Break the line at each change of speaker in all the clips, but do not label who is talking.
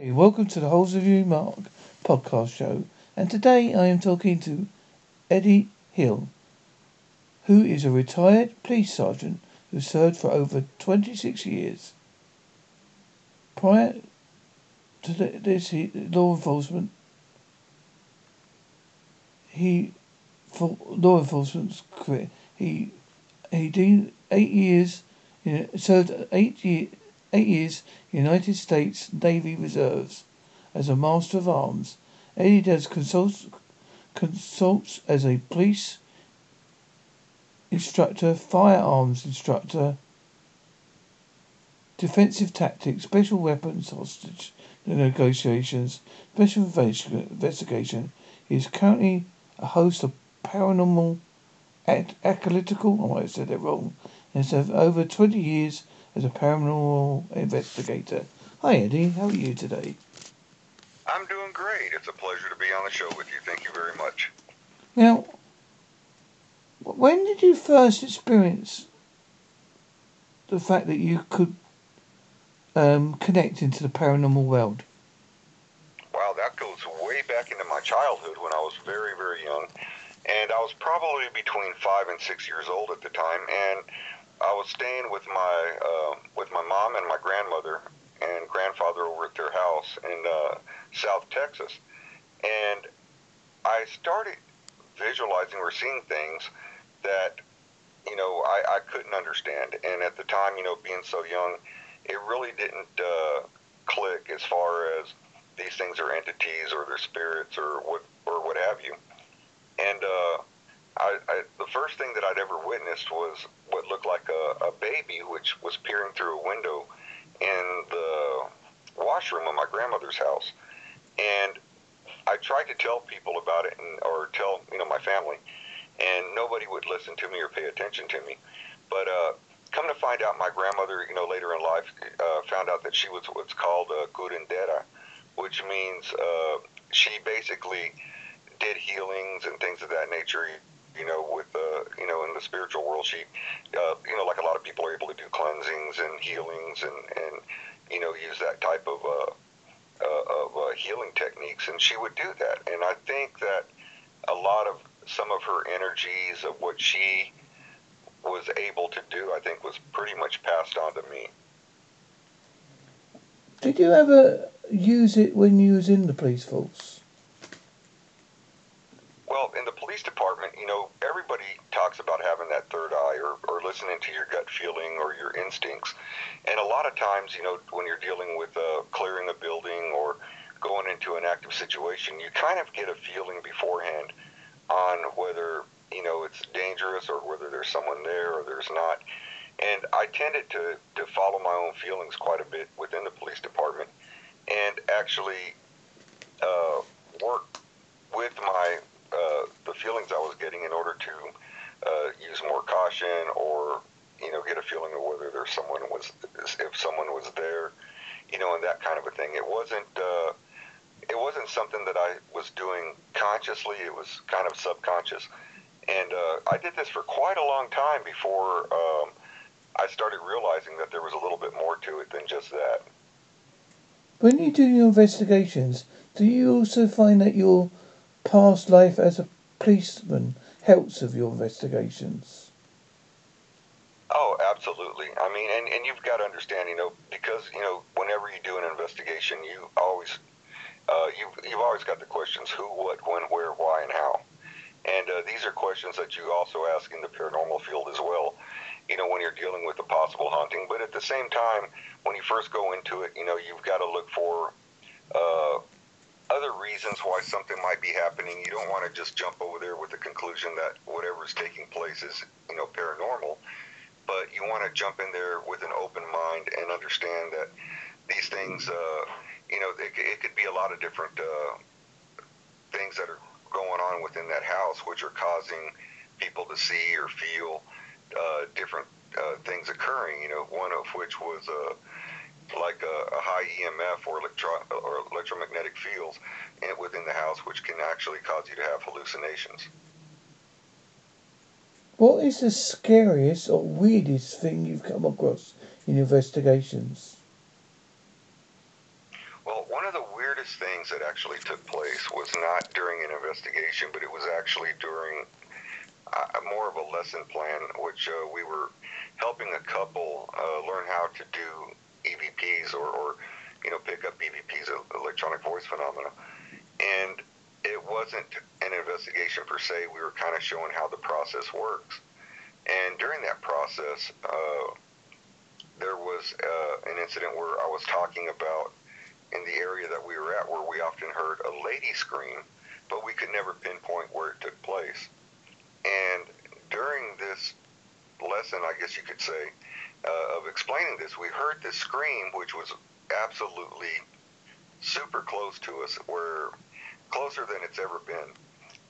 Hey, welcome to the Holes of You Mark podcast show. And today I am talking to Eddie Hill, who is a retired police sergeant who served for over 26 years. Prior to this he, law enforcement, he for law enforcement's career, he he did eight years, you know, served eight years eight years United States Navy Reserves as a Master of Arms. Eddie does consults, consults as a police instructor, firearms instructor, defensive tactics, special weapons hostage negotiations, special investigation. He is currently a host of paranormal analytical, oh, I might have said that wrong, and has over 20 years as a paranormal investigator. Hi, Eddie. How are you today?
I'm doing great. It's a pleasure to be on the show with you. Thank you very much.
Now, when did you first experience the fact that you could um, connect into the paranormal world?
Wow, that goes way back into my childhood when I was very, very young. And I was probably between five and six years old at the time. And I was staying with my uh, with my mom and my grandmother and grandfather over at their house in uh, South Texas, and I started visualizing or seeing things that you know I, I couldn't understand. And at the time, you know, being so young, it really didn't uh, click as far as these things are entities or they're spirits or what or what have you. And uh, I, I, the first thing that I'd ever witnessed was what looked like a, a baby, which was peering through a window in the washroom of my grandmother's house. And I tried to tell people about it, and, or tell you know my family, and nobody would listen to me or pay attention to me. But uh, come to find out, my grandmother, you know, later in life, uh, found out that she was what's called a curandera, which means uh, she basically did healings and things of that nature you know, with uh, you know, in the spiritual world, she, uh, you know, like a lot of people are able to do cleansings and healings and and you know use that type of uh, uh, of uh, healing techniques, and she would do that. And I think that a lot of some of her energies of what she was able to do, I think, was pretty much passed on to me.
Did you ever use it when you was in the police force?
Well, in the police department, you know, everybody talks about having that third eye or, or listening to your gut feeling or your instincts. And a lot of times, you know, when you're dealing with uh, clearing a building or going into an active situation, you kind of get a feeling beforehand on whether, you know, it's dangerous or whether there's someone there or there's not. And I tended to, to follow my own feelings quite a bit within the police department and actually uh, work with my uh, the feelings I was getting in order to uh, use more caution or you know get a feeling of whether there's someone was if someone was there, you know, and that kind of a thing. It wasn't uh, it wasn't something that I was doing consciously. It was kind of subconscious, and uh, I did this for quite a long time before um, I started realizing that there was a little bit more to it than just that.
When you do your investigations, do you also find that you're past life as a policeman helps with your investigations?
Oh, absolutely. I mean, and, and you've got to understand, you know, because, you know, whenever you do an investigation, you always, uh, you've, you've always got the questions who, what, when, where, why, and how. And uh, these are questions that you also ask in the paranormal field as well, you know, when you're dealing with a possible haunting. But at the same time, when you first go into it, you know, you've got to look for uh, other reasons why something might be happening. You don't want to just jump over there with the conclusion that whatever is taking place is, you know, paranormal. But you want to jump in there with an open mind and understand that these things, uh, you know, it, it could be a lot of different uh, things that are going on within that house, which are causing people to see or feel uh, different uh, things occurring. You know, one of which was uh, like a, a high EMF or, electro, or electromagnetic fields in, within the house, which can actually cause you to have hallucinations.
What is the scariest or weirdest thing you've come across in investigations?
Well, one of the weirdest things that actually took place was not during an investigation, but it was actually during uh, more of a lesson plan, which uh, we were helping a couple uh, learn how to do EVPs or, or you know, pick up EVPs, electronic voice phenomena. And it wasn't an investigation per se. We were kind of showing how the process works. And during that process, uh, there was uh, an incident where I was talking about in the area that we were at where we often heard a lady scream, but we could never pinpoint where it took place. And during this lesson, I guess you could say, uh, of explaining this, we heard this scream, which was absolutely super close to us, where closer than it's ever been.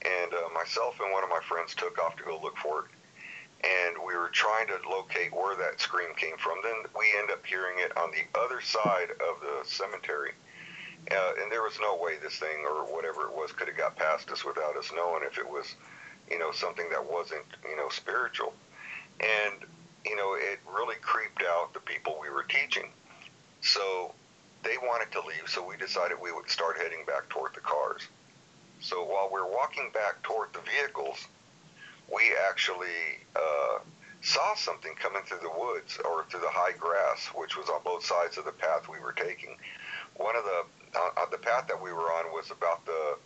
And uh, myself and one of my friends took off to go look for it. And we were trying to locate where that scream came from. Then we end up hearing it on the other side of the cemetery. Uh, and there was no way this thing or whatever it was could have got past us without us knowing if it was, you know, something that wasn't, you know, spiritual. And, you know, it really creeped out the people we were teaching. So they wanted to leave, so we decided we would start heading back toward the cars. So while we're walking back toward the vehicles, we actually uh, saw something coming through the woods or through the high grass, which was on both sides of the path we were taking. One of the uh, the path that we were on was about the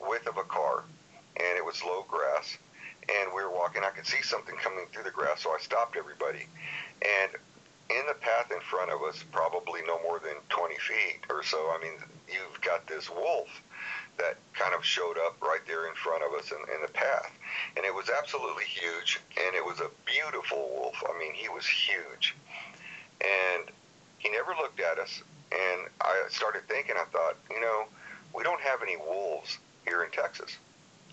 width of a car, and it was low grass. And we were walking. I could see something coming through the grass, so I stopped everybody. And in the path in front of us, probably no more than 20 feet or so, I mean, you've got this wolf that kind of showed up right there in front of us in, in the path. And it was absolutely huge, and it was a beautiful wolf. I mean, he was huge. And he never looked at us. And I started thinking, I thought, you know, we don't have any wolves here in Texas.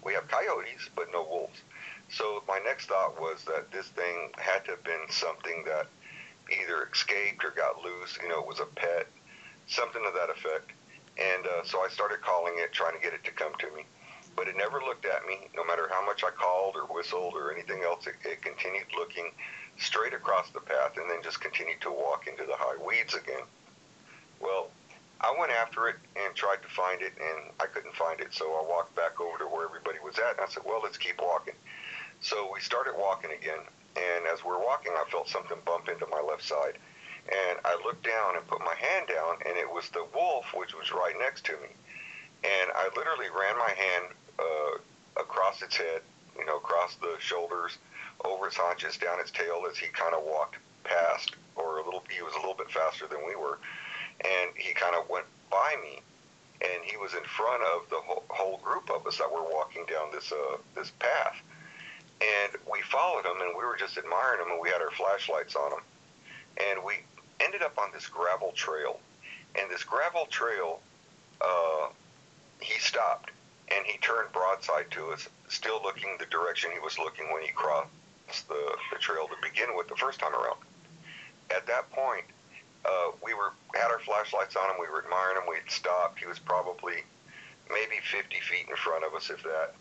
We have coyotes, but no wolves. So my next thought was that this thing had to have been something that either escaped or got loose. You know, it was a pet, something to that effect. And uh, so I started calling it, trying to get it to come to me. But it never looked at me, no matter how much I called or whistled or anything else. It, it continued looking straight across the path and then just continued to walk into the high weeds again. Well, I went after it and tried to find it, and I couldn't find it. So I walked back over to where everybody was at, and I said, "Well, let's keep walking." So we started walking again, and as we're walking, I felt something bump into my left side. And I looked down and put my hand down, and it was the wolf, which was right next to me. And I literally ran my hand uh, across its head, you know, across the shoulders, over its haunches, down its tail as he kind of walked past, or a little, he was a little bit faster than we were. And he kind of went by me, and he was in front of the whole, whole group of us that were walking down this uh, this path and we followed him, and we were just admiring him, and we had our flashlights on him, and we ended up on this gravel trail, and this gravel trail, uh, he stopped, and he turned broadside to us, still looking the direction he was looking when he crossed the, the trail to begin with the first time around. At that point, uh, we were had our flashlights on him. We were admiring him. We'd stopped. He was probably maybe 50 feet in front of us, if that.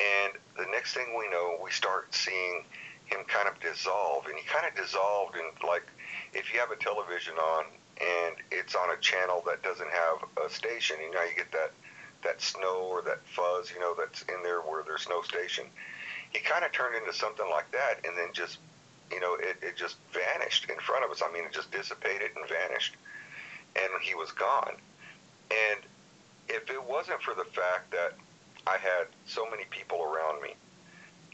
And the next thing we know, we start seeing him kind of dissolve. And he kind of dissolved in like if you have a television on and it's on a channel that doesn't have a station, you know, you get that that snow or that fuzz, you know, that's in there where there's no station. He kind of turned into something like that, and then just, you know, it, it just vanished in front of us. I mean, it just dissipated and vanished, and he was gone. And if it wasn't for the fact that I had so many people around me,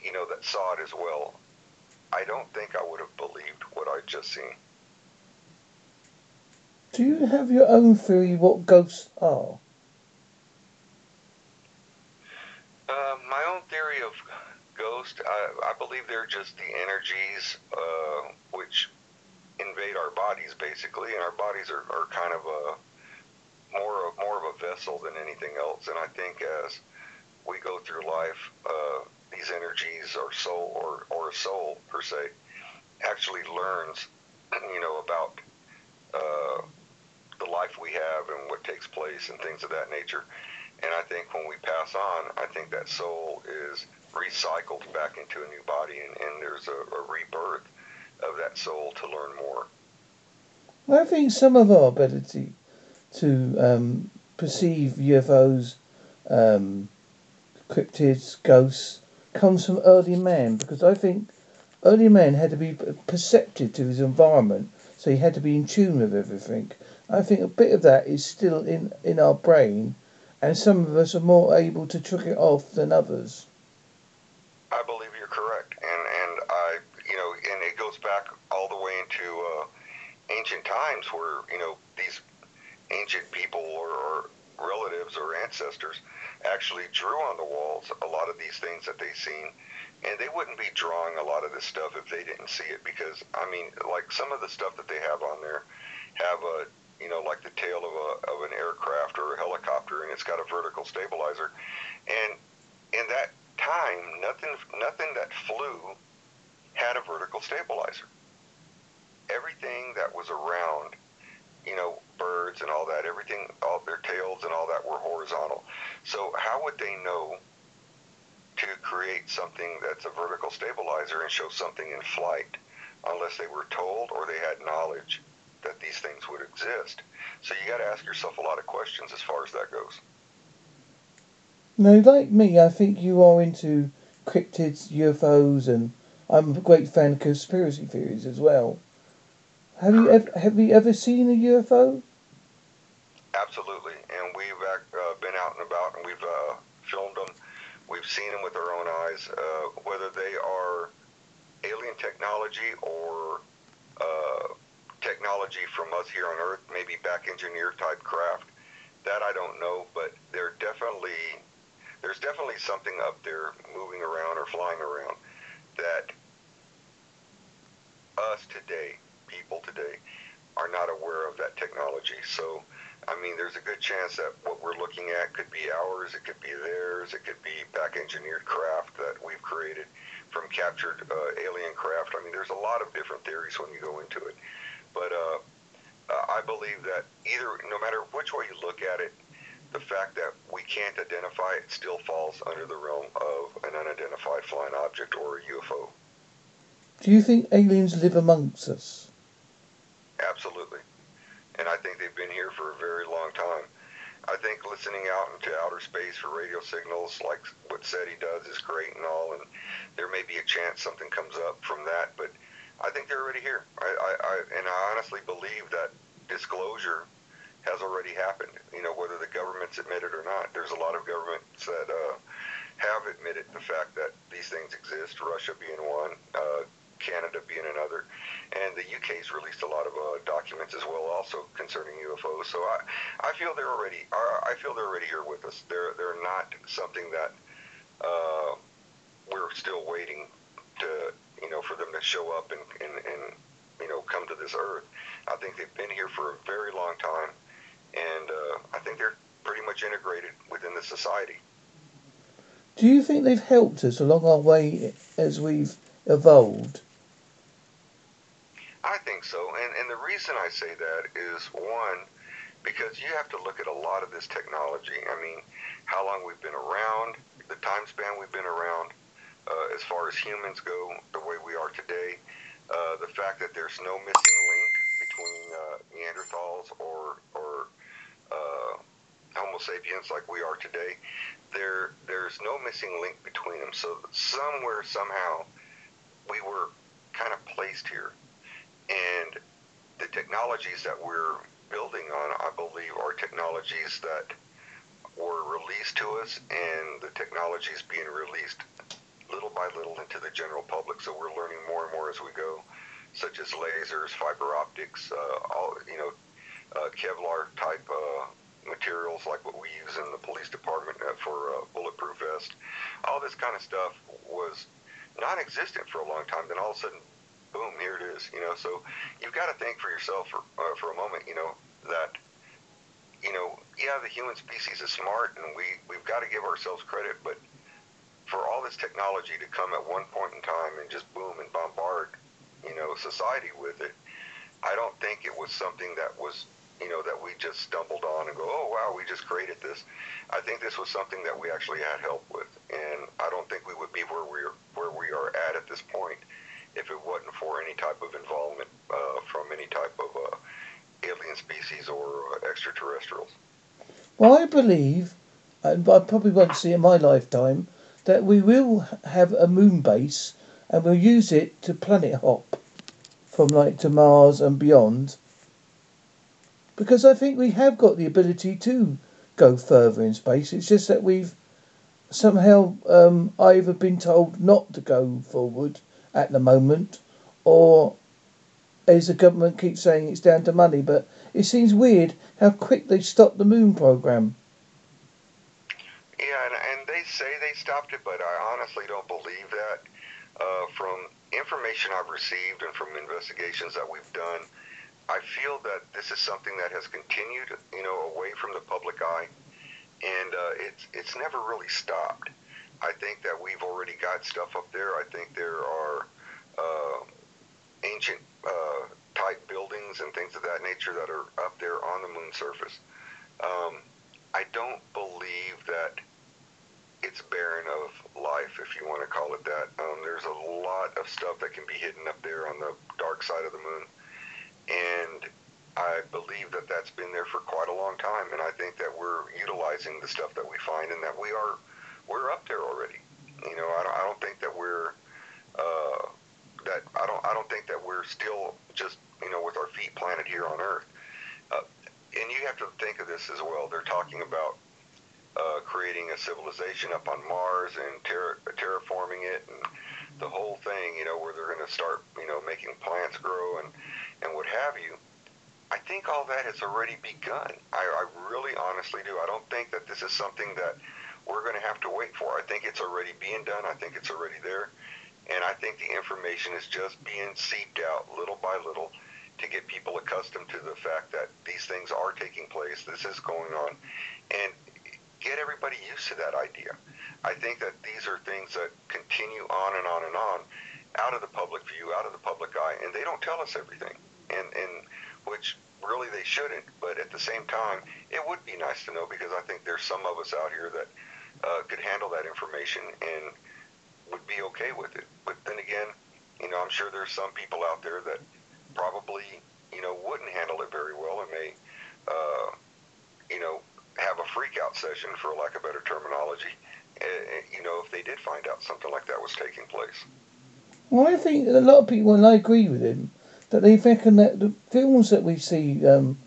you know, that saw it as well. I don't think I would have believed what I'd just seen.
Do you have your own theory what ghosts are?
Uh, my own theory of ghosts, I, I believe they're just the energies uh, which invade our bodies, basically, and our bodies are, are kind of a more of, more of a vessel than anything else. And I think as we go through life, uh, these energies or soul or, or soul per se actually learns, you know, about uh, the life we have and what takes place and things of that nature. And I think when we pass on, I think that soul is recycled back into a new body, and, and there's a, a rebirth of that soul to learn more.
I think some of our ability to um, perceive UFOs, um, cryptids, ghosts, comes from early man because I think early man had to be perceptive to his environment, so he had to be in tune with everything. I think a bit of that is still in, in our brain, and some of us are more able to trick it off than others.
I believe you're correct, and and I you know, and it goes back all the way into uh, ancient times where you know these ancient people or, or relatives or ancestors actually drew on the walls a lot of these things that they seen and they wouldn't be drawing a lot of this stuff if they didn't see it because I mean like some of the stuff that they have on there have a you know like the tail of a of an aircraft or a helicopter and it's got a vertical stabilizer and in that time nothing nothing that flew had a vertical stabilizer. Everything that was around you know, birds and all that, everything, all their tails and all that were horizontal. So how would they know to create something that's a vertical stabilizer and show something in flight unless they were told or they had knowledge that these things would exist? So you got to ask yourself a lot of questions as far as that goes.
No, like me, I think you are into cryptids, UFOs, and I'm a great fan of conspiracy theories as well. Have you ever have you ever seen a UFO?
Absolutely, and we've uh, been out and about, and we've uh, filmed them. We've seen them with our own eyes, uh, whether they are alien technology or uh, technology from us here on Earth, maybe back engineer type craft. That I don't know, but they're definitely there's definitely something up there moving around or flying around that us today people today are not aware of that technology. So, I mean, there's a good chance that what we're looking at could be ours, it could be theirs, it could be back engineered craft that we've created from captured uh, alien craft. I mean, there's a lot of different theories when you go into it. But uh, uh, I believe that either, no matter which way you look at it, the fact that we can't identify it still falls under the realm of an unidentified flying object or a UFO.
Do you think aliens live amongst us?
Absolutely. And I think they've been here for a very long time. I think listening out into outer space for radio signals, like what SETI does, is great and all, and there may be a chance something comes up from that, but I think they're already here. I, I, I and I honestly believe that disclosure has already happened. You know, whether the governments admit it or not. There's a lot of governments that uh, have admitted the fact that these things exist. Russia being one, uh, Canada being another, and the UK's released a lot of uh, documents as well, also concerning UFOs. So I, I feel they're already, I feel they're already here with us. They're they're not something that uh, we're still waiting to, you know, for them to show up and, and and you know come to this earth. I think they've been here for a very long time, and uh, I think they're pretty much integrated within the society.
Do you think they've helped us along our way as we've evolved?
I think so. And, and the reason I say that is one, because you have to look at a lot of this technology. I mean, how long we've been around, the time span we've been around, uh, as far as humans go, the way we are today, uh, the fact that there's no missing link between uh, Neanderthals or, or uh, Homo sapiens like we are today. There, there's no missing link between them. So somewhere, somehow, we were kind of placed here. And the technologies that we're building on, I believe, are technologies that were released to us, and the technologies being released little by little into the general public. So we're learning more and more as we go, such as lasers, fiber optics, uh, all you know, uh, Kevlar type uh, materials like what we use in the police department uh, for uh, bulletproof vest. All this kind of stuff was non-existent for a long time. Then all of a sudden, boom, here it is. You know, so you've got to think for yourself for uh, for a moment. You know that you know, yeah, the human species is smart, and we we've got to give ourselves credit, but for all this technology to come at one point in time and just boom and bombard, you know, society with it, I don't think it was something that was you know, that we just stumbled on and go, oh wow, we just created this. I think this was something that we actually had help with, and I don't think we would be where we are where we are at at this point if it wasn't for any type of involvement uh, from any type of uh, alien species or uh, extraterrestrials.
Well, I believe, and I probably won't see it in my lifetime, that we will have a moon base and we'll use it to planet hop from like to Mars and beyond. Because I think we have got the ability to go further in space. It's just that we've somehow um, either been told not to go forward at the moment, or as the government keeps saying, it's down to money. But it seems weird how quick they stopped the moon program.
Yeah, and, and they say they stopped it, but I honestly don't believe that. Uh, from information I've received and from investigations that we've done, I feel that this is something that has continued, you know, away from the public eye, and uh, it's it's never really stopped. I think that we've already got stuff up there. I think there are uh, ancient uh, type buildings and things of that nature that are up there on the moon surface. Um, I don't believe that it's barren of life, if you want to call it that. Um, there's a lot of stuff that can be hidden up there on the dark side of the moon, and I believe that that's been there for quite a long time. And I think that we're utilizing the stuff that we find, and that we are we're up there already. You know, I don't, I don't think that we're uh, that I don't I don't think that we're still just you know with our feet planted here on Earth. Uh, and you have to think of this as well. They're talking about uh, creating a civilization up on Mars and terra- terraforming it and the whole thing, you know, where they're going to start, you know, making plants grow and, and what have you. I think all that has already begun. I, I really honestly do. I don't think that this is something that we're going to have to wait for. I think it's already being done. I think it's already there. And I think the information is just being seeped out little by little to get people accustomed to the fact that these things are taking place. This is going on. And get everybody used to that idea. I think that these are things that continue on and on and on out of the public view, out of the public eye, and they don't tell us everything. And, and which really they shouldn't, but at the same time, it would be nice to know because I think there's some of us out here that uh, could handle that information and would be okay with it. But then again, you know, I'm sure there's some people out there that probably, you know, wouldn't handle it very well and may, uh, you know, have a freak out session, for lack of better terminology, uh, you know, if they did find out something like that was taking place.
Well, I think a lot of people, and I agree with him, that they reckon that the films that we see um,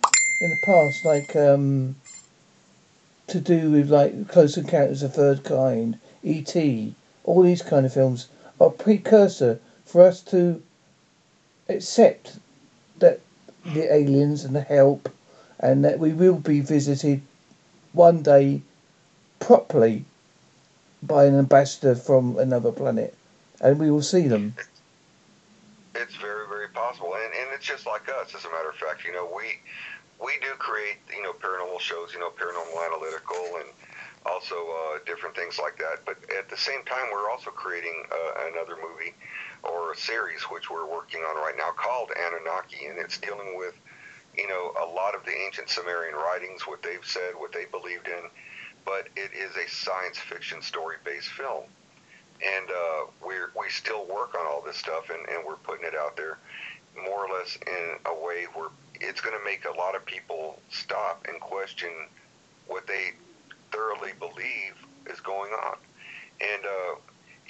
in the past, like um, to do with like Close Encounters of the Third Kind, E.T., all these kind of films, are precursor for us to accept that the aliens and the help and that we will be visited one day properly by an ambassador from another planet, and we will see them.
It's very, very possible, and and it's just like us. As a matter of fact, you know, we we do create you know paranormal shows, you know, paranormal analytical, and also uh, different things like that. But at the same time, we're also creating uh, another movie or a series which we're working on right now called Anunnaki, and it's dealing with you know, a lot of the ancient Sumerian writings, what they've said, what they believed in, but it is a science fiction story based film. And uh, we're, we still work on all this stuff and, and we're putting it out there more or less in a way where it's going to make a lot of people stop and question what they thoroughly believe is going on. And uh,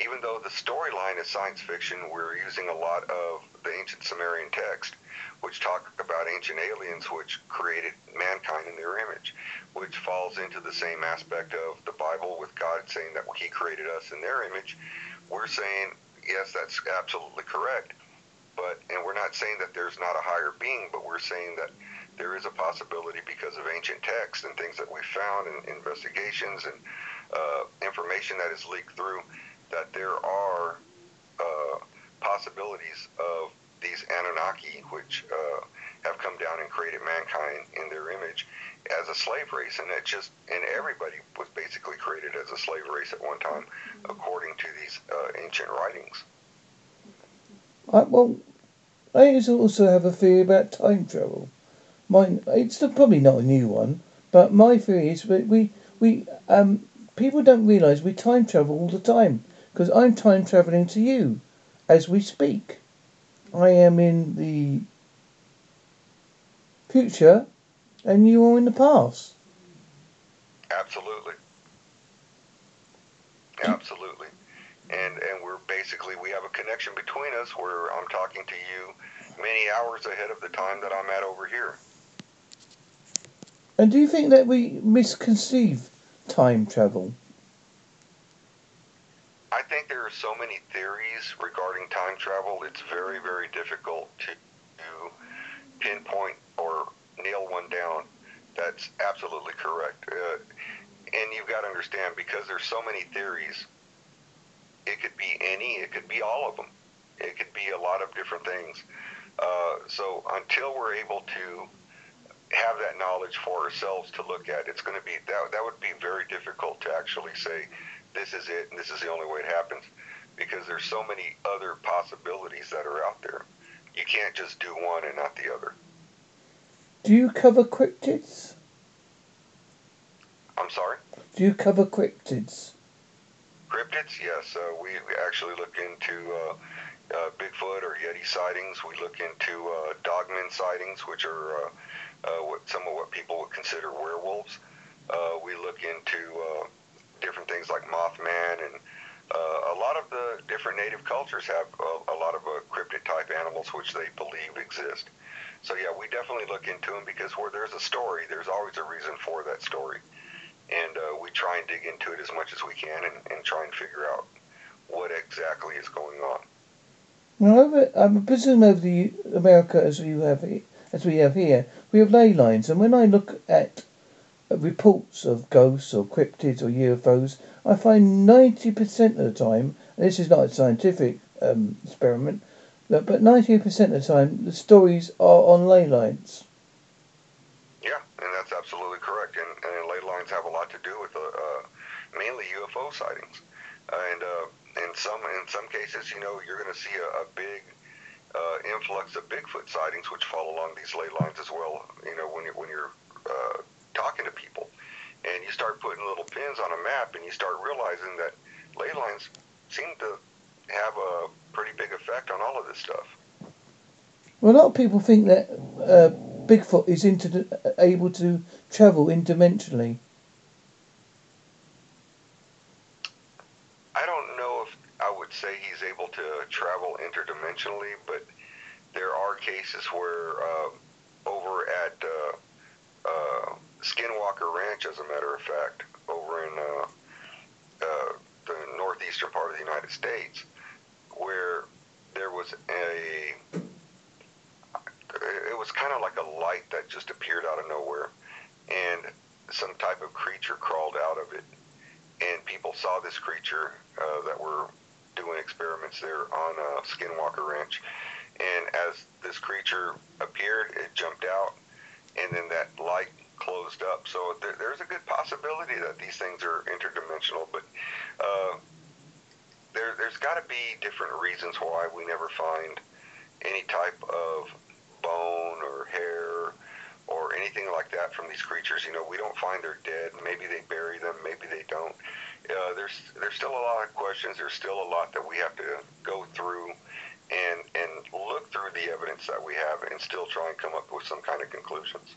even though the storyline is science fiction, we're using a lot of the ancient Sumerian text which talk about ancient aliens which created mankind in their image, which falls into the same aspect of the Bible with God saying that He created us in their image. We're saying, yes, that's absolutely correct. But, and we're not saying that there's not a higher being, but we're saying that there is a possibility because of ancient texts and things that we found in investigations and uh, information that is leaked through that there are uh, possibilities of these Anunnaki, which uh, have come down and created mankind in their image as a slave race, and it just and everybody was basically created as a slave race at one time, according to these uh, ancient writings.
Well, I also have a theory about time travel. Mine, it's probably not a new one, but my theory is we we, we um people don't realise we time travel all the time because I'm time traveling to you as we speak. I am in the future and you are in the past.
Absolutely. Absolutely. And and we're basically we have a connection between us where I'm talking to you many hours ahead of the time that I'm at over here.
And do you think that we misconceive time travel?
I think there are so many theories regarding time travel. It's very, very difficult to, to pinpoint or nail one down. That's absolutely correct. Uh, and you've got to understand because there's so many theories. It could be any. It could be all of them. It could be a lot of different things. Uh, so until we're able to have that knowledge for ourselves to look at, it's going to be that that would be very difficult to actually say this is it and this is the only way it happens because there's so many other possibilities that are out there. You can't just do one and not the other.
Do you cover cryptids?
I'm sorry?
Do you cover cryptids?
Cryptids, yes. Uh, we, actually look into uh, uh, Bigfoot or Yeti sightings. We look into uh, dogman sightings, which are uh, uh, what some of what people would consider werewolves. Uh, we look into uh, different things like Mothman, and uh, a lot of the different native cultures have a, a lot of uh, cryptid type animals which they believe exist. So yeah, we definitely look into them because where there's a story, there's always a reason for that story, and uh, we try and dig into it as much as we can and, and try and figure out what exactly is going on.
Now, I'm presuming over the America as you have as we have here, we have ley lines, and when I look at reports of ghosts or cryptids or UFOs, I find 90% of the time, and this is not a scientific um, experiment, but 90% of the time the stories are on ley lines.
Yeah, and that's absolutely correct. And, have a lot to do with uh, uh, mainly UFO sightings. And uh, in some in some cases, you know, you're going to see a, a big influx of Bigfoot sightings, which fall along these ley lines as well. You know, when you're when you're talking to people, and you start putting little pins on a map, and you start realizing that ley lines seem to have a pretty big effect on all of this stuff.
Well, a lot of people think that uh, Bigfoot is inter- able to travel interdimensionally.
I don't know if I would say he's able to travel interdimensionally, but there are cases where uh, over at uh, uh, Skinwalker Ranch, as a matter of fact, over in uh, uh, the northeastern part of the United States, where there was a it was kind of like a light that just appeared out of nowhere and some type of creature crawled out of it and people saw this creature uh, that were doing experiments there on uh, Skinwalker Ranch and as this creature appeared it jumped out and then that light closed up so there, there's a good possibility that these things are interdimensional but uh, there, there's got to be different reasons why we never find any type of bone or hair or anything like that from these creatures. You know, we don't find they're dead. Maybe they bury them. Maybe they don't. Uh, there's there's still a lot of questions. There's still a lot that we have to go through and and look through the evidence that we have and still try and come up with some kind of conclusions.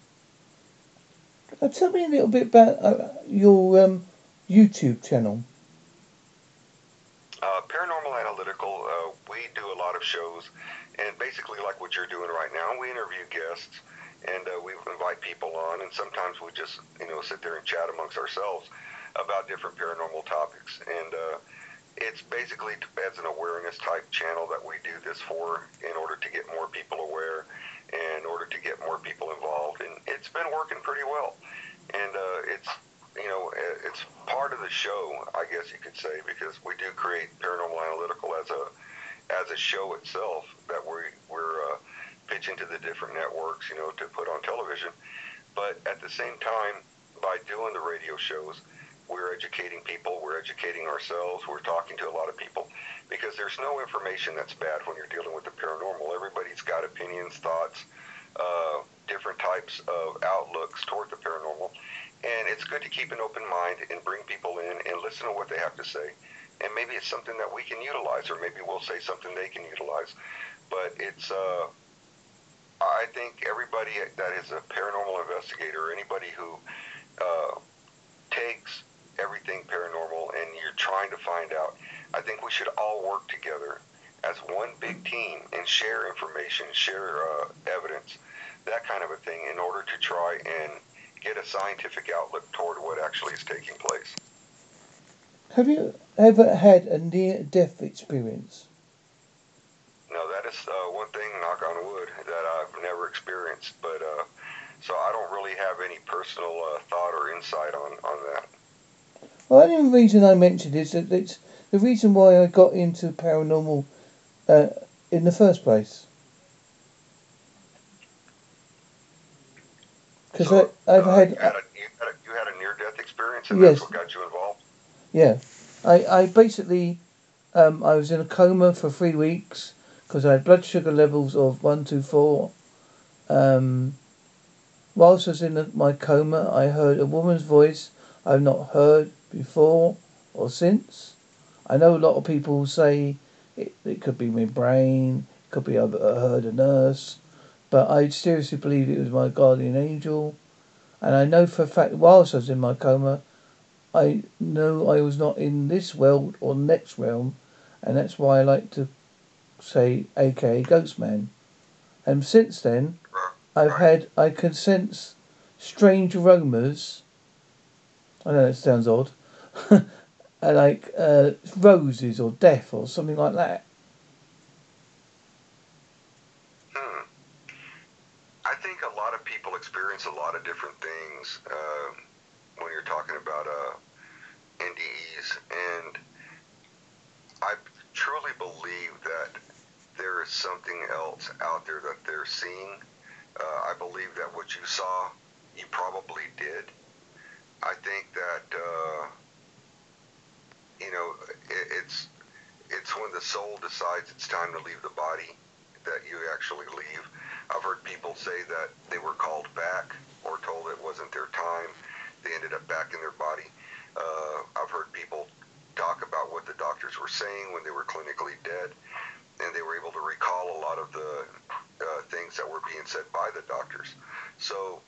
Uh, tell me a little bit about uh, your um, YouTube channel.
Uh, Paranormal Analytical, uh, we do a lot of shows, and basically like what you're doing right now, we interview guests, and uh, we invite people on, and sometimes we just, you know, sit there and chat amongst ourselves about different paranormal topics. And uh, it's basically as an awareness type channel that we do this for in order to get more people aware, in order to get more people involved, and it's been working pretty well. And uh, it's you know, it's part of the show, I guess you could say, because we do create Paranormal Analytical as a as a show itself that we we're uh, pitching to the different networks, you know, to put on television. But at the same time, by doing the radio shows, we're educating people, we're educating ourselves, we're talking to a lot of people because there's no information that's bad when you're dealing with the paranormal. Everybody's got opinions, thoughts, uh, different types of outlooks toward the paranormal and it's good to keep an open mind and bring people in and listen to what they have to say. And maybe it's something that we can utilize, or maybe we'll say something they can utilize. But it's, uh, I think everybody that is a paranormal investigator, or anybody who uh, takes everything paranormal and you're trying to find out. I think we should all work together as one big team and share information, share uh, evidence, that kind of a thing, in order to try and get a scientific outlook toward what actually is taking place.
Have you ever had a near death experience?
No, that is uh, one thing, knock on wood, that I've never experienced. But uh, so I don't really have any personal uh, thought or insight on, on that.
Well, the only reason I mentioned is that it's the reason why I got into paranormal uh, in the first place. Because
So,
I I've
uh,
had
you had a, you had a, you had a near-death experience, and
Yes.
that's what got you involved.
Yeah, I, I basically um, I was in a coma for three weeks because I had blood sugar levels of one two four. Um, whilst I was in the, my coma, I heard a woman's voice I've not heard before or since. I know a lot of people say it, it could be my brain, could be I've heard a nurse, but I seriously believe it was my guardian angel. And I know for a fact, whilst I was in my coma, I know I was not in this world or next realm, and that's why I like to say AKA Ghost Man. And since then, I've had, I can sense strange aromas. I know that sounds odd. uh, like uh, roses or death or something like that.
Hmm. I think a lot of people experience a lot of different things uh, when you're talking about uh, NDEs, and I truly believe that there is something else out there that they're seeing. Uh, I believe that what you saw, you probably did. I think that uh, you know it, it's it's when the soul decides it's time to leave the body that you actually leave. I've heard people say that they were called back or told it wasn't their time. They ended up back in their body. Uh, I've heard people talk about what the doctors were saying when they were clinically dead, and they were able to recall a lot of the uh, things that were being said by the doctors. So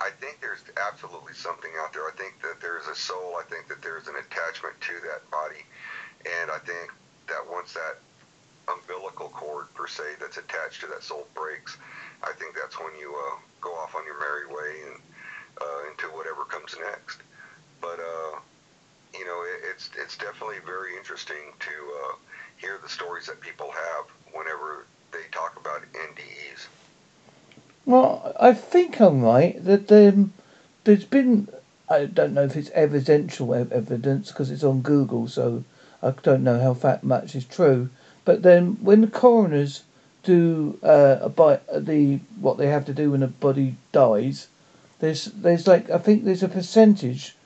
I think there's absolutely something out there. I think that there's a soul. I think that there's an attachment to that body, and I think that once that umbilical cord per se that's attached to that soul breaks, I think that's when you uh, go off on your merry way and uh, into whatever comes next. But uh, you know, it, it's it's definitely very interesting to uh, hear the stories that people have whenever they talk about NDEs.
Well, I think I'm right that um, there's been. I don't know if it's evidential evidence because it's on Google, so I don't know how fat much is true. But then, when the coroners do uh, a bite, the what they have to do when a body dies, there's there's like I think there's a percentage.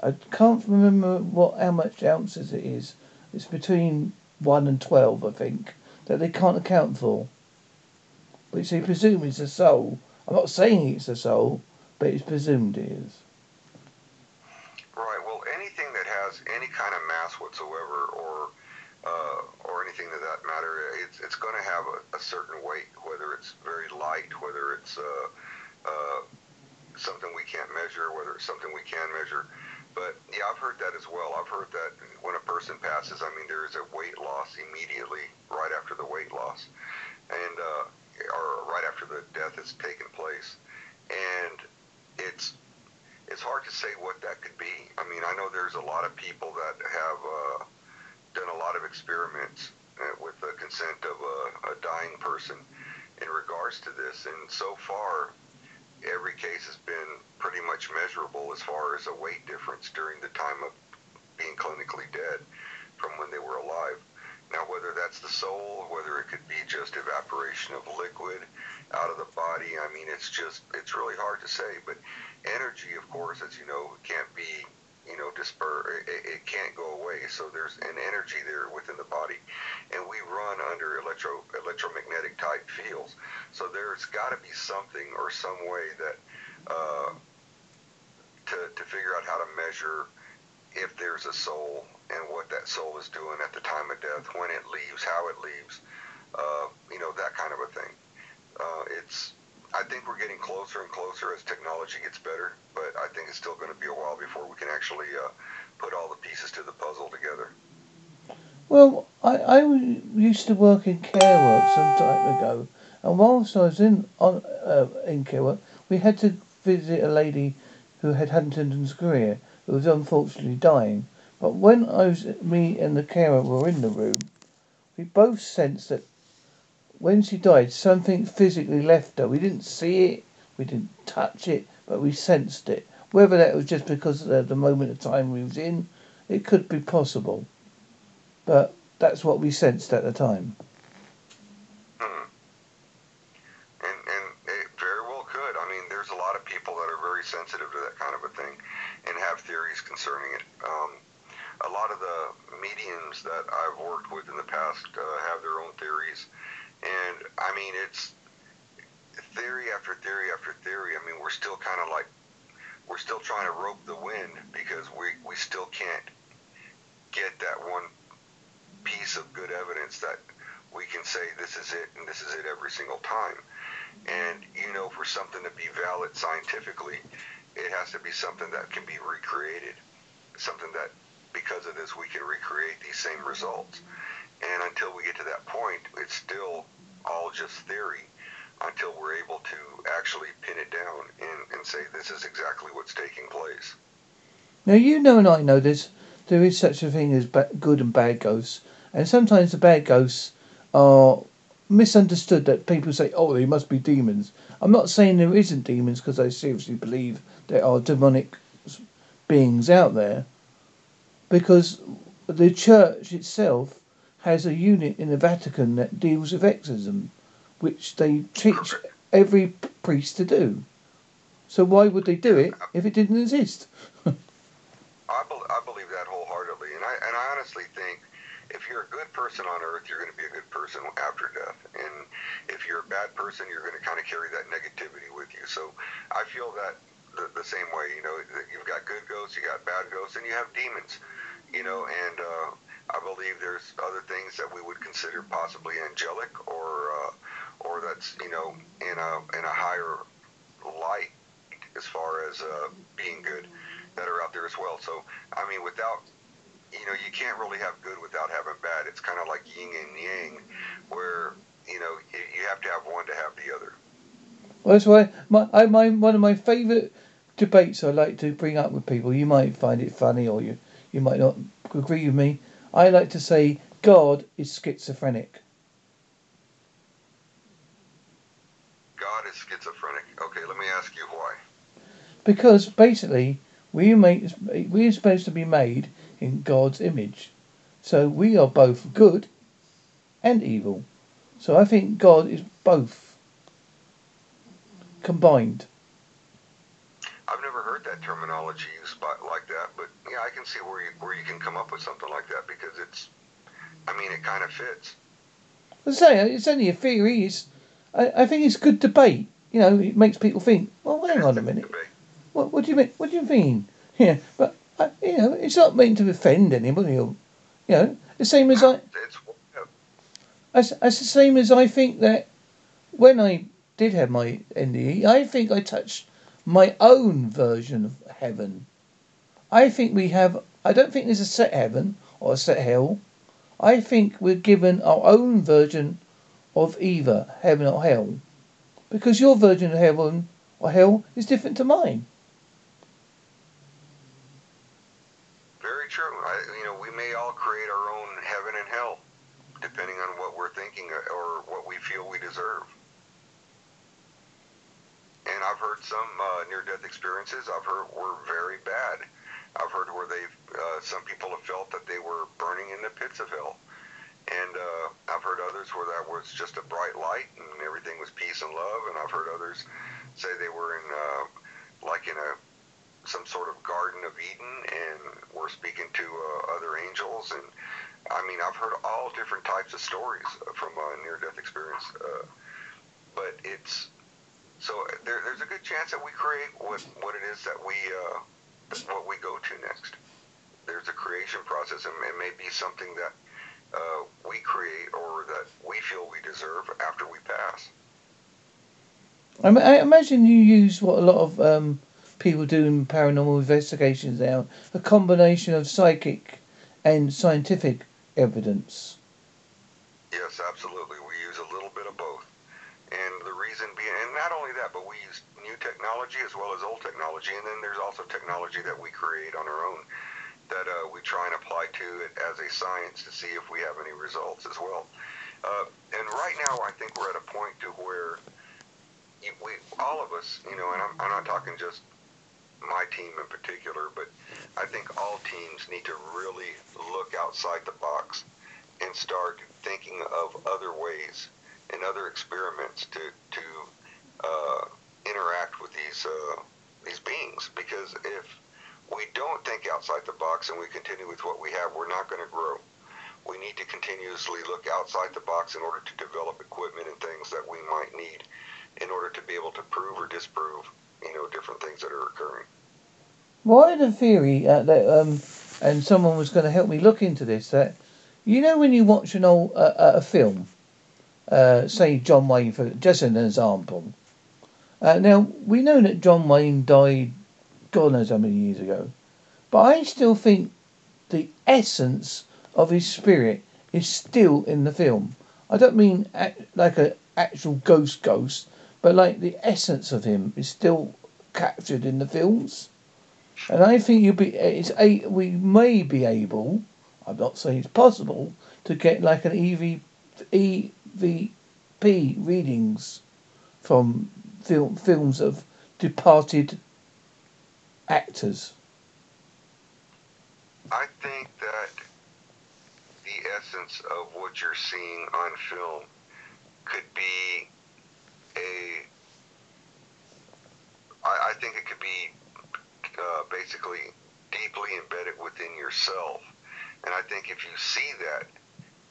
I can't remember what how much ounces it is. It's between one and twelve, I think, that they can't account for. But they presume it's a soul. I'm not saying it's a soul, but it's presumed it is.
Right. Well, anything that has any kind of mass whatsoever, or uh, or anything to that matter, it's it's going to have a, a certain weight. Whether it's very light, whether it's uh, uh, something we can't measure, whether it's something we can measure. But yeah, I've heard that as well. I've heard that when a person passes, I mean, there is a weight loss immediately right after the weight loss, and uh, after the death has taken place, and it's it's hard to say what that could be. I mean, I know there's a lot of people that have uh, done a lot of experiments uh, with the consent of a, a dying person in regards to this, and so far, every case has been pretty much measurable as far as a weight difference during the time of being clinically dead from when they were alive. Now, whether that's the soul, whether it could be just evaporation of liquid out of the body, I mean, it's just, it's really hard to say. But energy, of course, as you know, can't be, you know, disper. It, it can't go away. So there's an energy there within the body, and we run under electro electromagnetic type fields. So there's got to be something or some way that uh, to to figure out how to measure if there's a soul and what that soul is doing at the time of death, when it leaves, how it leaves, uh, you know, that kind of a thing. Uh, it's I think we're getting closer and closer as technology gets better, but I think it's still going to be a while before we can actually uh, put all the pieces to the puzzle together.
Well, I, I used to work in care work some time ago, and whilst I was in on uh, in care work, we had to visit a lady who had Huntington's chorea, who was unfortunately dying. But when I was, me and the carer were in the room, we both sensed that when she died, something physically left her. We didn't see it, we didn't touch it, but we sensed it. Whether that was just because of the moment of time we was in, it could be possible. But that's what we sensed at the time.
Hmm. And, and it very well could. I mean, there's a lot of people that are very sensitive to that kind of a thing and have theories concerning it. Um, a lot of the mediums that I've worked with in the past uh, have their own theories and I mean, it's theory after theory after theory. I mean, we're still kind of like, we're still trying to rope the wind because we, we still can't get that one piece of good evidence that we can say this is it and this is it every single time. And, you know, for something to be valid scientifically, it has to be something that can be recreated. Something that, because of this, we can recreate these same results. And until we get to that point, it's still all just theory until we're able to actually pin it down and, and say this is exactly what's taking place.
Now, you know, and I know this. there is such a thing as good and bad ghosts. And sometimes the bad ghosts are misunderstood that people say, oh, they must be demons. I'm not saying there isn't demons because I seriously believe there are demonic beings out there. Because the church itself has a unit in the Vatican that deals with exorcism, which they teach every priest to do. So why would they do it if it didn't exist?
I, be- I believe that wholeheartedly, and I and I honestly think if you're a good person on earth, you're going to be a good person after death, and if you're a bad person, you're going to kind of carry that negativity with you. So I feel that the, the same way. You know, you've got good ghosts, you got bad ghosts, and you have demons. You know, and uh, I believe there's other things that we would consider possibly angelic or uh, or that's you know in a in a higher light as far as uh, being good that are out there as well. So I mean, without you know, you can't really have good without having bad. It's kind of like yin and yang, where you know you have to have one to have the other.
Well, that's why my, I, my one of my favourite debates I like to bring up with people. You might find it funny, or you you might not agree with me. I like to say God is schizophrenic.
God is schizophrenic. Okay, let me ask you why.
Because basically, we make we are supposed to be made in God's image, so we are both good and evil. So I think God is both combined.
I've never heard that terminology used by, like that, but yeah, I can see where you where you can come up with something like that because it's, I mean, it kind of fits.
I say it's only a theory. It's, I, I think it's good debate. You know, it makes people think. Well, hang on a minute. What, what do you mean? What do you mean? Yeah, but uh, you know, it's not meant to offend anybody. Or, you know, the same as I. It's, it's, it's the same as I think that when I did have my NDE, I think I touched my own version of heaven. I think we have, I don't think there's a set heaven or a set hell. I think we're given our own version of either heaven or hell. Because your version of heaven or hell is different to mine.
Very true. I, you know, we may all create our own heaven and hell, depending on what or what we feel we deserve. And I've heard some uh, near-death experiences. I've heard were very bad. I've heard where they've uh, some people have felt that they were burning in the pits of hell, and uh, I've heard others where that was just a bright light and everything was peace and love, and I've heard others say they were in uh, like in a some sort of Garden of Eden and were speaking to uh, other angels, and I mean I've heard all different types of stories from a near-death experience, uh, but it's so there, there's a good chance that we create what what it is that we uh, what we go to next. There's a creation process, and it may be something that uh, we create or that we feel we deserve after we pass.
I, I imagine you use what a lot of um, people do in paranormal investigations now a combination of psychic and scientific evidence.
Yes, absolutely. We use a little bit of both. And the reason being, and not only that, but we use new technology as well as old technology. And then there's also technology that we create on our own that uh, we try and apply to it as a science to see if we have any results as well. Uh, and right now, I think we're at a point to where we, all of us, you know, and I'm, I'm not talking just my team in particular, but I think all teams need to really look outside the box and start thinking of other ways and other experiments to to uh, interact with these uh, these beings. Because if we don't think outside the box and we continue with what we have, we're not going to grow. We need to continuously look outside the box in order to develop equipment and things that we might need in order to be able to prove or disprove, you know, different things that are occurring.
Well, I had a theory uh, that, um, and someone was going to help me look into this. That you know, when you watch an old uh, a film, uh, say John Wayne, for just an example. Uh, now we know that John Wayne died, God knows how many years ago, but I still think the essence of his spirit is still in the film. I don't mean act, like an actual ghost ghost, but like the essence of him is still captured in the films. And I think you'll be it's a we may be able. I'm not saying it's possible to get like an EV, EVP readings from film films of departed actors.
I think that the essence of what you're seeing on film could be a. I, I think it could be uh, basically deeply embedded within yourself. And I think if you see that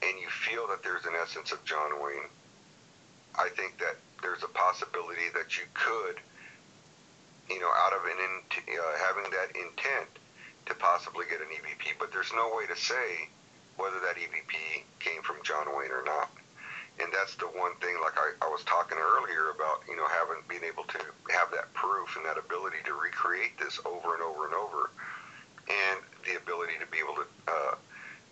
and you feel that there's an essence of John Wayne, I think that there's a possibility that you could, you know, out of an in, uh, having that intent to possibly get an EVP, but there's no way to say whether that EVP came from John Wayne or not. And that's the one thing, like I, I was talking earlier about, you know, having being able to have that proof and that ability to recreate this over and over and over, and the ability to be able to uh,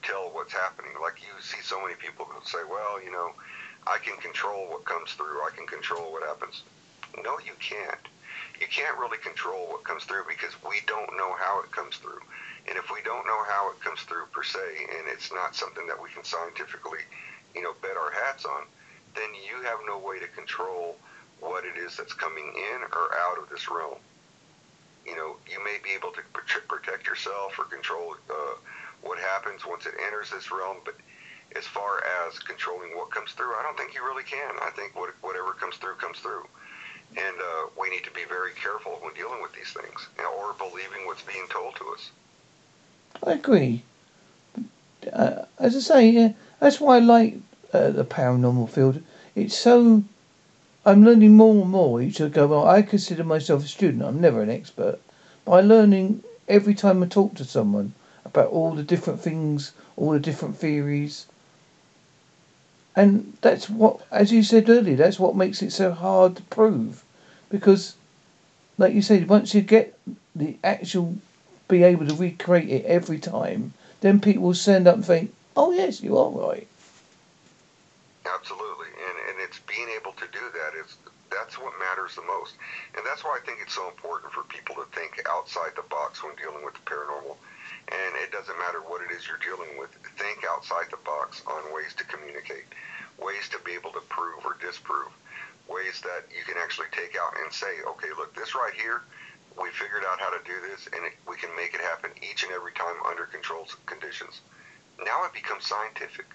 tell what's happening. Like you see so many people say, well, you know, I can control what comes through. I can control what happens. No, you can't. You can't really control what comes through because we don't know how it comes through. And if we don't know how it comes through per se, and it's not something that we can scientifically, you know, bet our hats on, then you have no way to control what it is that's coming in or out of this realm. You know, you may be able to protect yourself or control uh, what happens once it enters this realm, but as far as controlling what comes through, I don't think you really can. I think what, whatever comes through comes through. And uh, we need to be very careful when dealing with these things you know, or believing what's being told to us.
I agree. Uh, as I say, yeah, that's why I like uh, the paranormal field. It's so. I'm learning more and more each go. Well, I consider myself a student. I'm never an expert. By learning every time I talk to someone about all the different things, all the different theories, and that's what, as you said earlier, that's what makes it so hard to prove. Because, like you said, once you get the actual, be able to recreate it every time, then people will stand up and think, oh, yes, you are right.
Absolutely. And, and it's being able to do that is that's what matters the most. And that's why I think it's so important for people to think outside the box when dealing with the paranormal. And it doesn't matter what it is you're dealing with. Think outside the box on ways to communicate, ways to be able to prove or disprove, ways that you can actually take out and say, okay, look, this right here, we figured out how to do this, and it, we can make it happen each and every time under controlled conditions. Now it becomes scientific.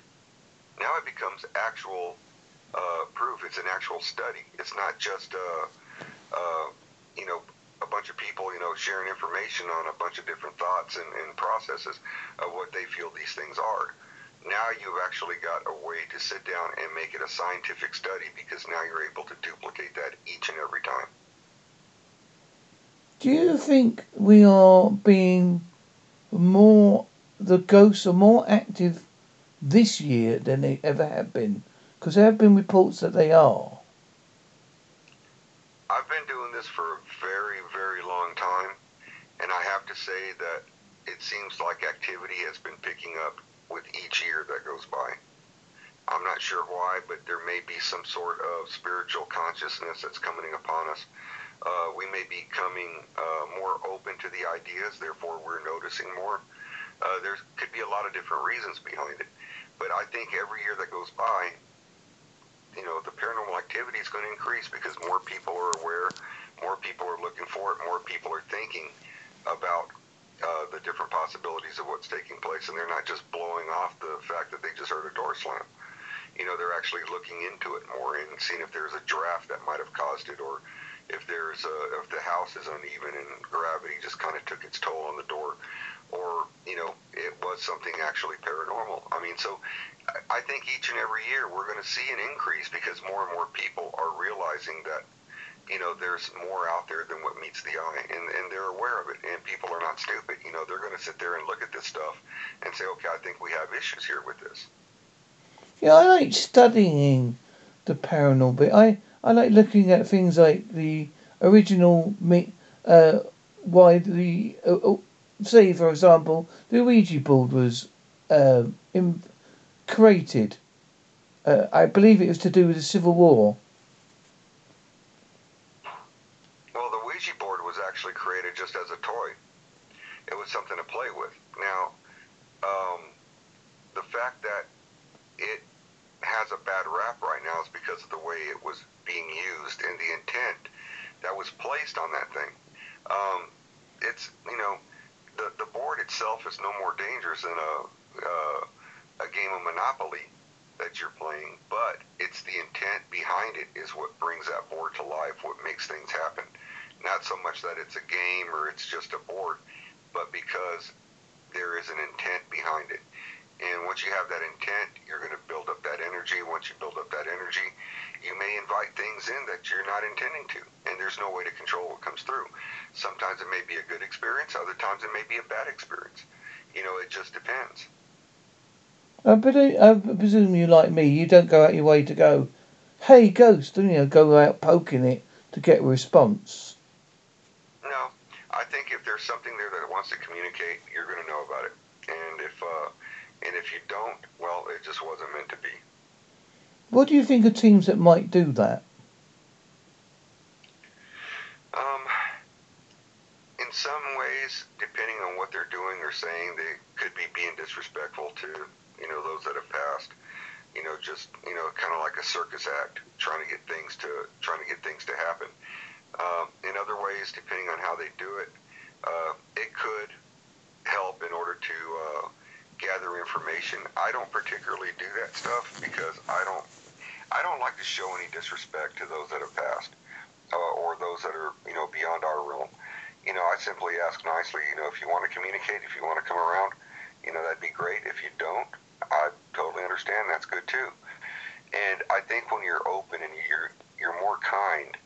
Now it becomes actual uh, proof. It's an actual study. It's not just, uh, uh, you know, a bunch of people, you know, sharing information on a bunch of different thoughts and, and processes of what they feel these things are. Now you've actually got a way to sit down and make it a scientific study because now you're able to duplicate that each and every time.
Do you think we are being more, the ghosts are more active this year than they ever have been? Because there have been reports that they are.
I've been doing this for a very, very long time, and I have to say that it seems like activity has been picking up with each year that goes by. I'm not sure why, but there may be some sort of spiritual consciousness that's coming upon us. Uh, we may be coming uh, more open to the ideas, therefore we're noticing more. Uh, there could be a lot of different reasons behind it, but I think every year that goes by, you know, the paranormal activity is going to increase because more people are aware, more people are looking for it, more people are thinking about uh, the different possibilities of what's taking place, and they're not just blowing off the fact that they just heard a door slam. You know, they're actually looking into it more and seeing if there's a draft that might have caused it, or if there's a, if the house is uneven and gravity just kind of took its toll on the door, or you know, it was something actually paranormal. I mean, so I think each and every year we're going to see an increase because more and more people are realizing that you know, there's more out there than what meets the eye, and, and they're aware of it. And people are not stupid. You know, they're going to sit there and look at this stuff and say, okay, I think we have issues here with this.
Yeah, I like studying the paranormal. I, I like looking at things like the original, uh, why the, uh, say, for example, the Ouija board was uh, in, created. Uh, I believe it was to do with the Civil War.
Well, the Ouija board was actually created just as a toy. It was something to play with. Now, um, the fact that it has a bad rap right now is because of the way it was being used and the intent that was placed on that thing. Um, it's you know the the board itself is no more dangerous than a uh, a game of Monopoly that you're playing, but it's the intent behind it is what brings that board to life, what makes things happen. Not so much that it's a game or it's just a board, but because there is an intent behind it. And once you have that intent, you're going to build up that energy. Once you build up that energy, you may invite things in that you're not intending to. And there's no way to control what comes through. Sometimes it may be a good experience, other times it may be a bad experience. You know, it just depends.
Uh, but I, I presume you like me, you don't go out your way to go, hey, ghost, and you know, go out poking it to get a response.
No, I think if there's something there that wants to communicate, you're going to know about it. And if uh, and if you don't, well, it just wasn't meant to be.
What do you think of teams that might do that?
Um, in some ways, depending on what they're doing or saying, they could be being disrespectful to you know those that have passed. You know, just you know, kind of like a circus act, trying to get things to trying to get things to happen. Um, in other ways, depending on how they do it, uh, it could help in order to uh, gather information. I don't particularly do that stuff because I don't I don't like to show any disrespect to those that have passed uh, or those that are you know beyond our realm. You know, I simply ask nicely. You know, if you want to communicate, if you want to come around, you know, that'd be great. If you don't, I totally understand. That's good too. And I think when you're open and you're you're more kind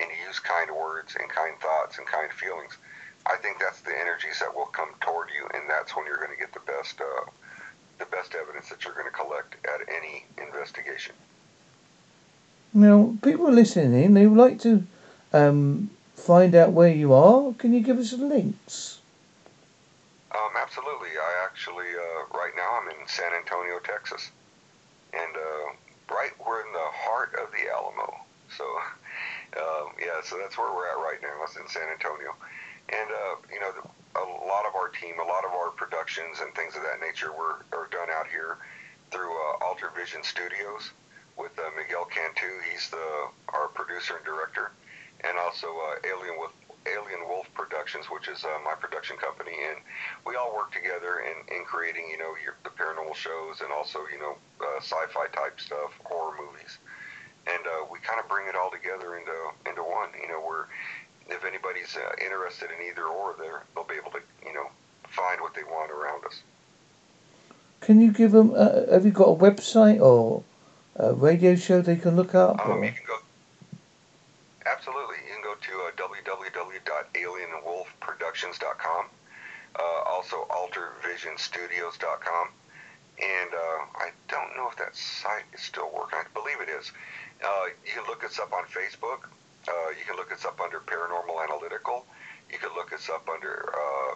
and you use kind words and kind thoughts and kind feelings, I think that's the energies that will come toward you, and that's when you're going to get the best uh, the best evidence that you're going to collect at any investigation.
Now, people are listening, they would like to um, find out where you are. Can you give us links?
Um, absolutely. I actually, uh, right now, I'm in San Antonio, Texas, and uh, right, we're in the heart of the Alamo. So um, yeah, so that's where we're at right now. It's in San Antonio, and uh, you know, the, a lot of our team, a lot of our productions and things of that nature were are done out here through uh, Alter Vision Studios with uh, Miguel Cantu. He's the our producer and director, and also uh, Alien with Alien Wolf Productions, which is uh, my production company, and we all work together in, in creating, you know, your, the paranormal shows and also, you know, uh, sci-fi type stuff, horror movies and uh, we kind of bring it all together into into one. You know, where if anybody's uh, interested in either or, there they'll be able to you know find what they want around us.
Can you give them? Uh, have you got a website or a radio show they can look up?
Um, you can go. Absolutely, you can go to uh, www.alienwolfproductions.com. Uh, also, altervisionstudios.com. And uh, I don't know if that site is still working. I believe it is. Uh, you can look us up on Facebook, Uh, you can look us up under Paranormal Analytical. You can look us up under uh,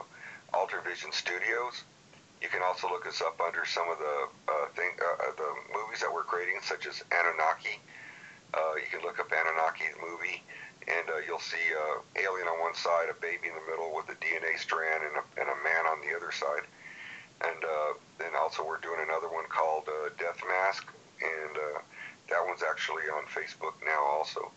Alter Vision Studios. You can also look us up under some of the uh, thing, uh, the movies that we're creating, such as Anunnaki. Uh, you can look up Anunnaki movie, and uh, you'll see uh, alien on one side, a baby in the middle with a DNA strand, and a, and a man on the other side. And uh, also we're doing another one called uh, Death Mask, and uh, that one's actually on Facebook now also.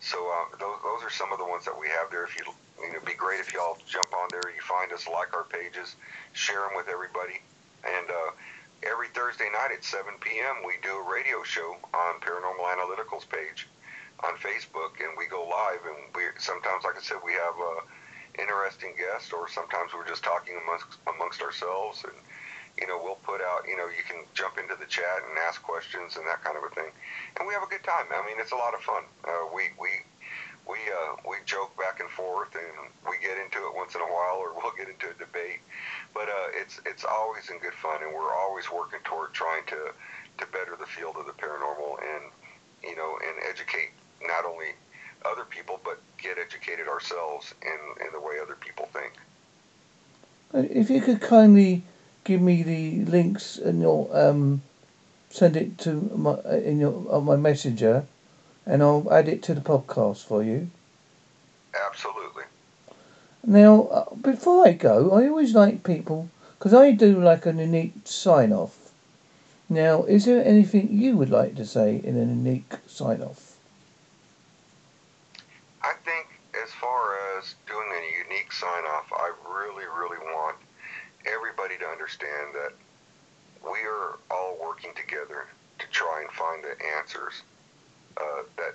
So uh, those, those are some of the ones that we have there. If you, know, it'd be great if y'all jump on there, you find us, like our pages, share them with everybody, and uh, every Thursday night at 7 p.m. we do a radio show on Paranormal Analytical's page on Facebook, and we go live. And we sometimes, like I said, we have uh, interesting guests, or sometimes we're just talking amongst amongst ourselves, and you know we'll put out. You know, you can jump into the chat and ask questions and that kind of a thing, and we have a good time. I mean, it's a lot of fun. Uh, we we we uh, we joke back and forth, and we get into it once in a while, or we'll get into a debate. But uh, it's it's always in good fun, and we're always working toward trying to to better the field of the paranormal, and you know, and educate not only other people, but get educated ourselves in in the way other people think.
If you could kindly give me the links and your um, send it to my in your on my messenger, and I'll add it to the podcast for you.
Absolutely.
Now, uh, before I go, I always like people because I do like a unique sign off. Now, is there anything you would like to say in a unique sign off?
I think as far as doing a unique sign off, I really, really want everybody to understand that we are all working together to try and find the answers uh, that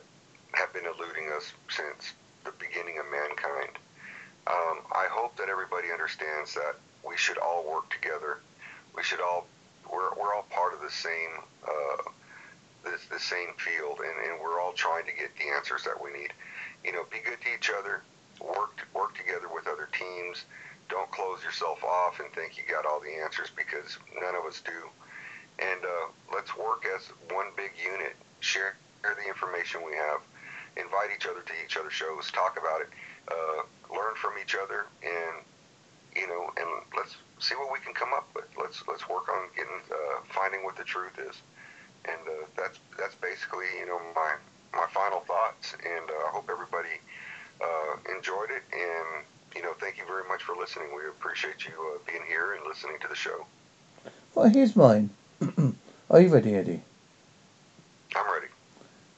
have been eluding us since the beginning of mankind. Um, I hope that everybody understands that we should all work together. We should all we're, we're all part of the same uh, the, the same field, and, and we're all trying to get the answers that we need. You know, be good to each other. Work work together with other teams. Don't close yourself off and think you got all the answers because none of us do. And uh, let's work as one big unit. Share the information we have. Invite each other to each other's shows. Talk about it. Uh, learn from each other, and you know, and let's see what we can come up with. Let's let's work on getting uh, finding what the truth is, and uh, that's that's basically you know my my final thoughts. And uh, I hope everybody uh, enjoyed it. And you know, thank you very much for listening. We appreciate you uh, being here and listening to the show.
Well, here's mine. Are you ready, Eddie?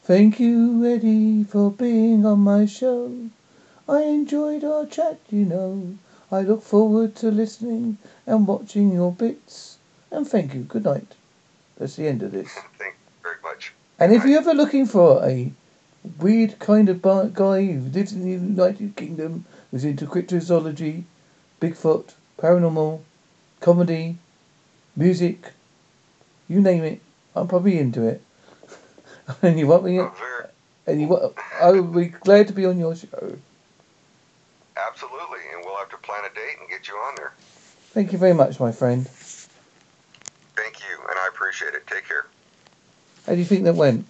Thank you, Eddie, for being on my show. I enjoyed our chat, you know. I look forward to listening and watching your bits. And thank you. Good night. That's the end of this.
Thank you very much.
And if you're ever looking for a weird kind of guy who lives in the United Kingdom, who's into cryptozoology, Bigfoot, paranormal, comedy, music, you name it, I'm probably into it. and you want me,
very,
and you want, I would be glad to be on your show.
absolutely, and we'll have to plan a date and get you on there.
Thank you very much, my friend.
Thank you, and I appreciate it. Take care.
How do you think that went?